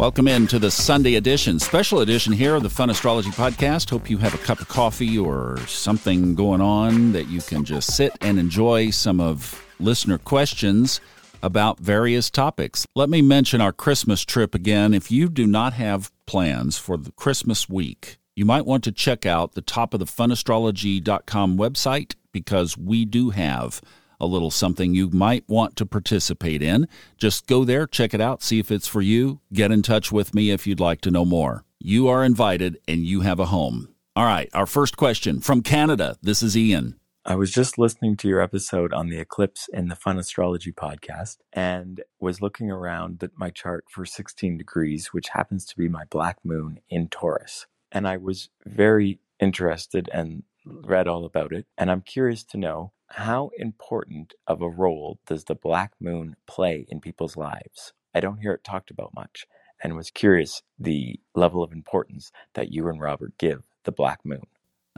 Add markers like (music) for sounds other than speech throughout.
Welcome into the Sunday edition, special edition here of the Fun Astrology Podcast. Hope you have a cup of coffee or something going on that you can just sit and enjoy some of listener questions about various topics. Let me mention our Christmas trip again. If you do not have plans for the Christmas week, you might want to check out the top of the funastrology.com website because we do have a little something you might want to participate in. Just go there, check it out, see if it's for you. Get in touch with me if you'd like to know more. You are invited and you have a home. All right, our first question from Canada. This is Ian. I was just listening to your episode on the eclipse in the Fun Astrology podcast and was looking around at my chart for 16 degrees, which happens to be my black moon in Taurus. And I was very interested and read all about it. And I'm curious to know how important of a role does the black moon play in people's lives? I don't hear it talked about much and was curious the level of importance that you and Robert give the black moon.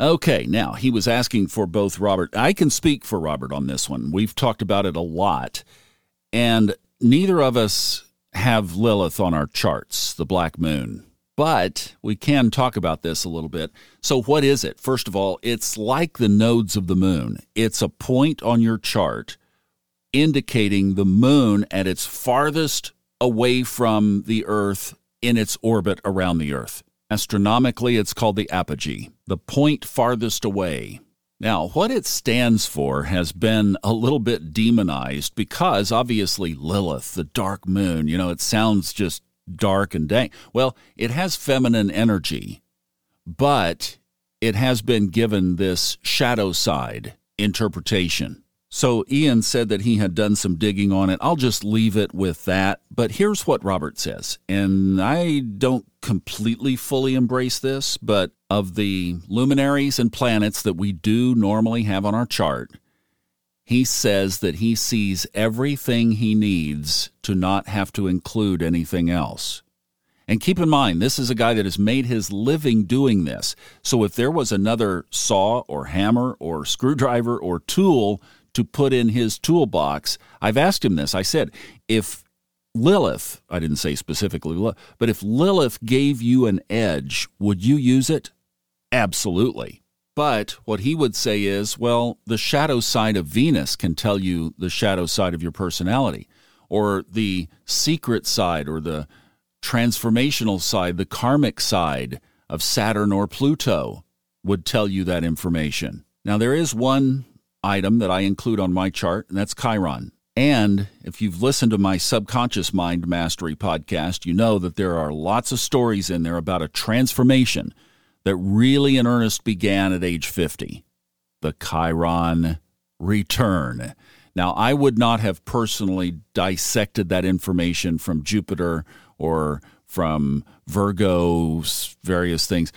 Okay, now he was asking for both Robert. I can speak for Robert on this one. We've talked about it a lot, and neither of us have Lilith on our charts, the black moon. But we can talk about this a little bit. So, what is it? First of all, it's like the nodes of the moon, it's a point on your chart indicating the moon at its farthest away from the Earth in its orbit around the Earth. Astronomically, it's called the apogee, the point farthest away. Now, what it stands for has been a little bit demonized because obviously Lilith, the dark moon, you know, it sounds just dark and dank. Well, it has feminine energy, but it has been given this shadow side interpretation. So Ian said that he had done some digging on it. I'll just leave it with that. But here's what Robert says. And I don't completely fully embrace this, but of the luminaries and planets that we do normally have on our chart, he says that he sees everything he needs to not have to include anything else. And keep in mind, this is a guy that has made his living doing this. So if there was another saw or hammer or screwdriver or tool to put in his toolbox. I've asked him this. I said, if Lilith, I didn't say specifically, but if Lilith gave you an edge, would you use it? Absolutely. But what he would say is, well, the shadow side of Venus can tell you the shadow side of your personality, or the secret side, or the transformational side, the karmic side of Saturn or Pluto would tell you that information. Now, there is one item that I include on my chart, and that's Chiron. And if you've listened to my Subconscious Mind Mastery podcast, you know that there are lots of stories in there about a transformation that really in earnest began at age 50 the Chiron return. Now, I would not have personally dissected that information from Jupiter or from Virgo's various things.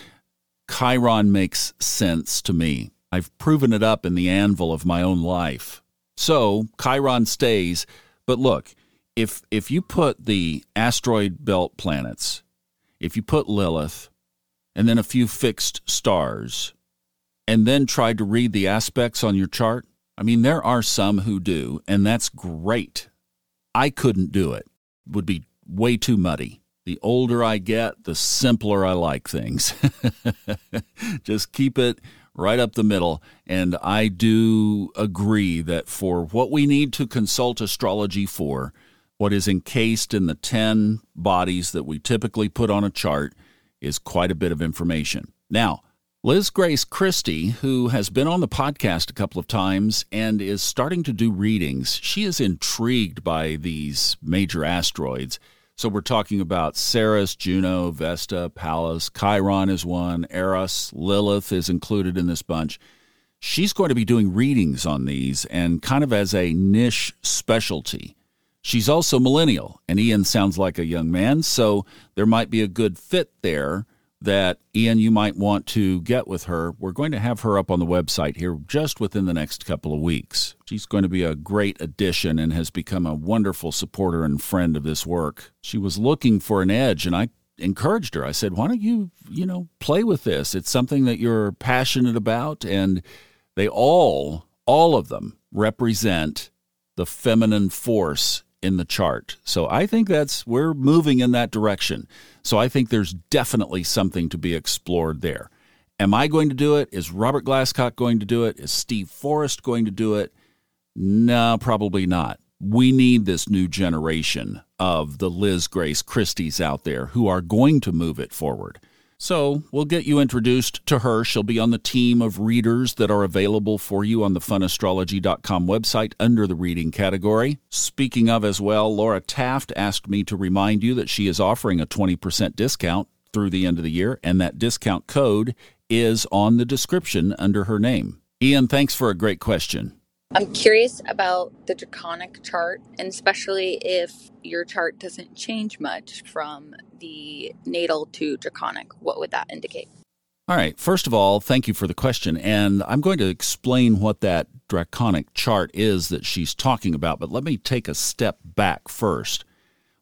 Chiron makes sense to me. I've proven it up in the anvil of my own life. So Chiron stays, but look, if if you put the asteroid belt planets, if you put Lilith, and then a few fixed stars, and then tried to read the aspects on your chart, I mean there are some who do, and that's great. I couldn't do it. it would be way too muddy. The older I get, the simpler I like things. (laughs) Just keep it right up the middle. And I do agree that for what we need to consult astrology for, what is encased in the 10 bodies that we typically put on a chart is quite a bit of information. Now, Liz Grace Christie, who has been on the podcast a couple of times and is starting to do readings, she is intrigued by these major asteroids. So we're talking about Ceres, Juno, Vesta, Pallas, Chiron is one, Eros, Lilith is included in this bunch. She's going to be doing readings on these and kind of as a niche specialty. She's also millennial, and Ian sounds like a young man, so there might be a good fit there that Ian, you might want to get with her. We're going to have her up on the website here just within the next couple of weeks. She's going to be a great addition and has become a wonderful supporter and friend of this work. She was looking for an edge, and I encouraged her. I said, "Why don't you, you know, play with this? It's something that you're passionate about, and they all, all of them, represent the feminine force in the chart. So I think that's, we're moving in that direction. So I think there's definitely something to be explored there. Am I going to do it? Is Robert Glasscock going to do it? Is Steve Forrest going to do it? No, probably not. We need this new generation of the Liz Grace Christies out there who are going to move it forward. So we'll get you introduced to her. She'll be on the team of readers that are available for you on the funastrology.com website under the reading category. Speaking of as well, Laura Taft asked me to remind you that she is offering a 20% discount through the end of the year, and that discount code is on the description under her name. Ian, thanks for a great question. I'm curious about the draconic chart, and especially if your chart doesn't change much from the natal to draconic. What would that indicate? All right. First of all, thank you for the question. And I'm going to explain what that draconic chart is that she's talking about, but let me take a step back first.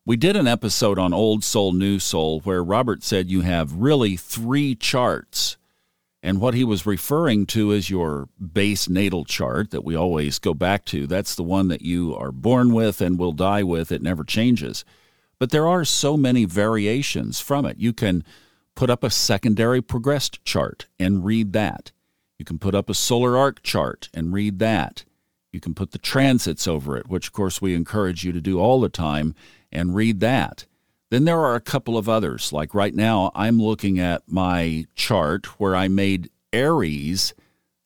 We did an episode on Old Soul, New Soul where Robert said you have really three charts and what he was referring to is your base natal chart that we always go back to. That's the one that you are born with and will die with. It never changes. But there are so many variations from it. You can put up a secondary progressed chart and read that. You can put up a solar arc chart and read that. You can put the transits over it, which of course we encourage you to do all the time, and read that. Then there are a couple of others. Like right now, I'm looking at my chart where I made Aries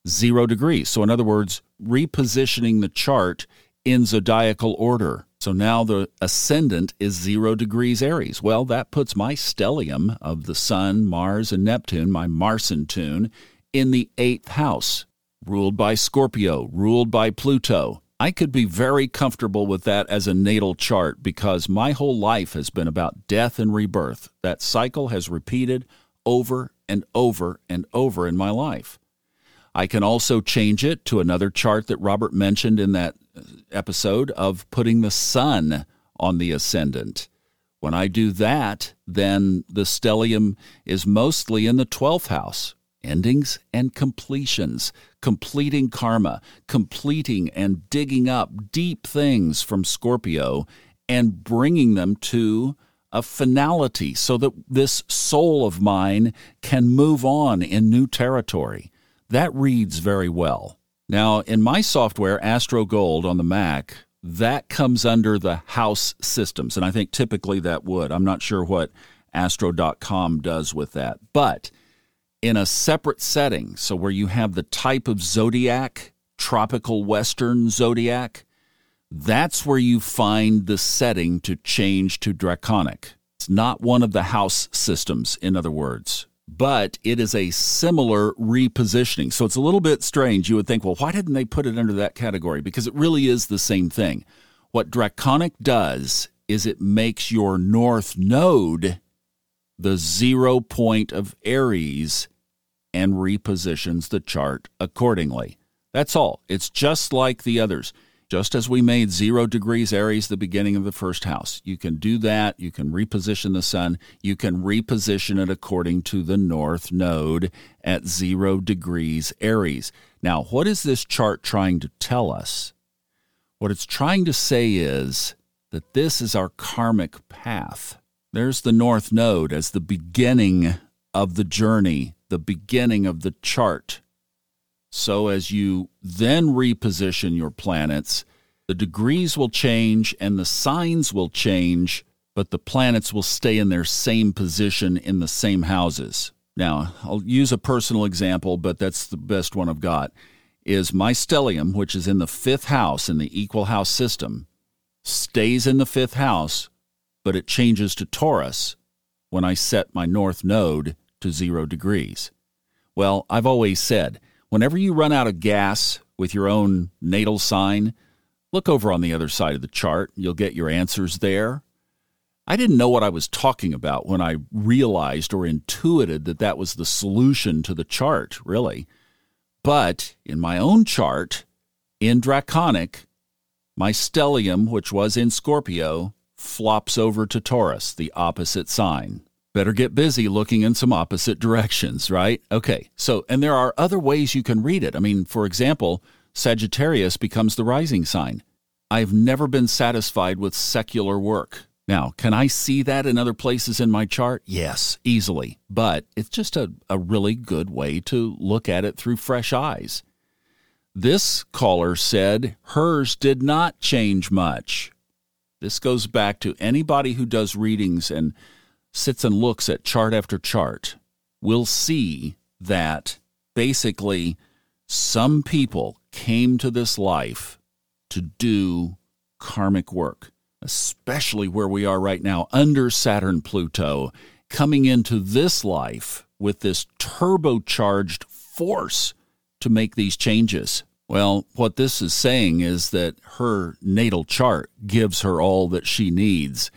zero degrees. So, in other words, repositioning the chart in zodiacal order. So now the ascendant is zero degrees Aries. Well, that puts my stellium of the Sun, Mars, and Neptune, my Marsan tune, in the eighth house, ruled by Scorpio, ruled by Pluto. I could be very comfortable with that as a natal chart because my whole life has been about death and rebirth. That cycle has repeated over and over and over in my life. I can also change it to another chart that Robert mentioned in that uh, episode of putting the sun on the ascendant. When I do that, then the stellium is mostly in the 12th house, endings and completions, completing karma, completing and digging up deep things from Scorpio and bringing them to a finality so that this soul of mine can move on in new territory. That reads very well. Now, in my software, Astro Gold on the Mac, that comes under the house systems. And I think typically that would. I'm not sure what astro.com does with that. But in a separate setting. So, where you have the type of zodiac, tropical western zodiac, that's where you find the setting to change to draconic. It's not one of the house systems, in other words, but it is a similar repositioning. So, it's a little bit strange. You would think, well, why didn't they put it under that category? Because it really is the same thing. What draconic does is it makes your north node the zero point of Aries and repositions the chart accordingly. That's all. It's just like the others. Just as we made zero degrees Aries the beginning of the first house, you can do that. You can reposition the sun. You can reposition it according to the north node at zero degrees Aries. Now, what is this chart trying to tell us? What it's trying to say is that this is our karmic path. There's the North Node as the beginning of the journey, the beginning of the chart. So, as you then reposition your planets, the degrees will change and the signs will change, but the planets will stay in their same position in the same houses. Now, I'll use a personal example, but that's the best one I've got. Is my stellium, which is in the fifth house in the equal house system, stays in the fifth house but it changes to Taurus when I set my north node to zero degrees. Well, I've always said whenever you run out of gas with your own natal sign, look over on the other side of the chart. You'll get your answers there. I didn't know what I was talking about when I realized or intuited that that was the solution to the chart, really. But in my own chart, in Draconic, my stellium, which was in Scorpio, flops over to Taurus, the opposite sign. Better get busy looking in some opposite directions, right? Okay, so, and there are other ways you can read it. I mean, for example, Sagittarius becomes the rising sign. I've never been satisfied with secular work. Now, can I see that in other places in my chart? Yes, easily. But it's just a, a really good way to look at it through fresh eyes. This caller said hers did not change much. This goes back to anybody who does readings and sits and looks at chart after chart will see that basically some people came to this life to do karmic work, especially where we are right now under Saturn Pluto, coming into this life with this turbocharged force to make these changes. Well, what this is saying is that her natal chart gives her all that she needs.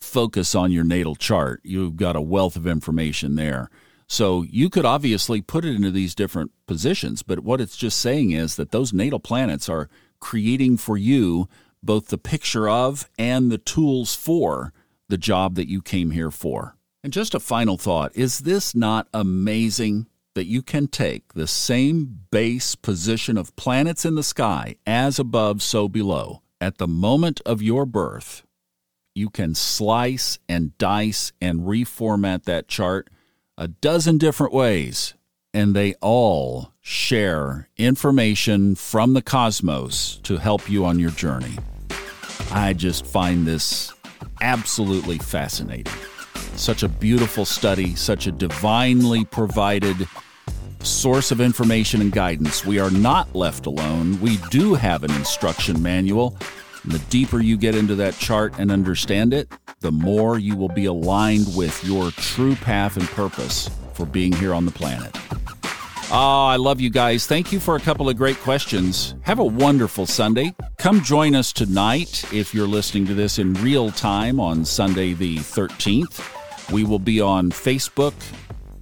Focus on your natal chart. You've got a wealth of information there. So you could obviously put it into these different positions, but what it's just saying is that those natal planets are creating for you both the picture of and the tools for the job that you came here for. And just a final thought is this not amazing that you can take the same base position of planets in the sky, as above, so below, at the moment of your birth? You can slice and dice and reformat that chart a dozen different ways, and they all share information from the cosmos to help you on your journey. I just find this absolutely fascinating. Such a beautiful study, such a divinely provided source of information and guidance. We are not left alone. We do have an instruction manual. And the deeper you get into that chart and understand it, the more you will be aligned with your true path and purpose for being here on the planet. Oh, I love you guys. Thank you for a couple of great questions. Have a wonderful Sunday. Come join us tonight if you're listening to this in real time on Sunday the 13th. We will be on Facebook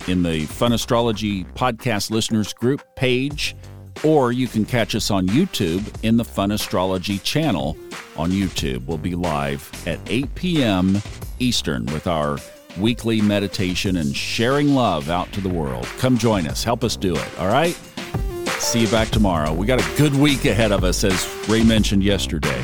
in the Fun Astrology Podcast Listeners Group page, or you can catch us on YouTube in the Fun Astrology channel on YouTube. We'll be live at 8 p.m. Eastern with our weekly meditation and sharing love out to the world. Come join us. Help us do it. All right? See you back tomorrow. We got a good week ahead of us, as Ray mentioned yesterday.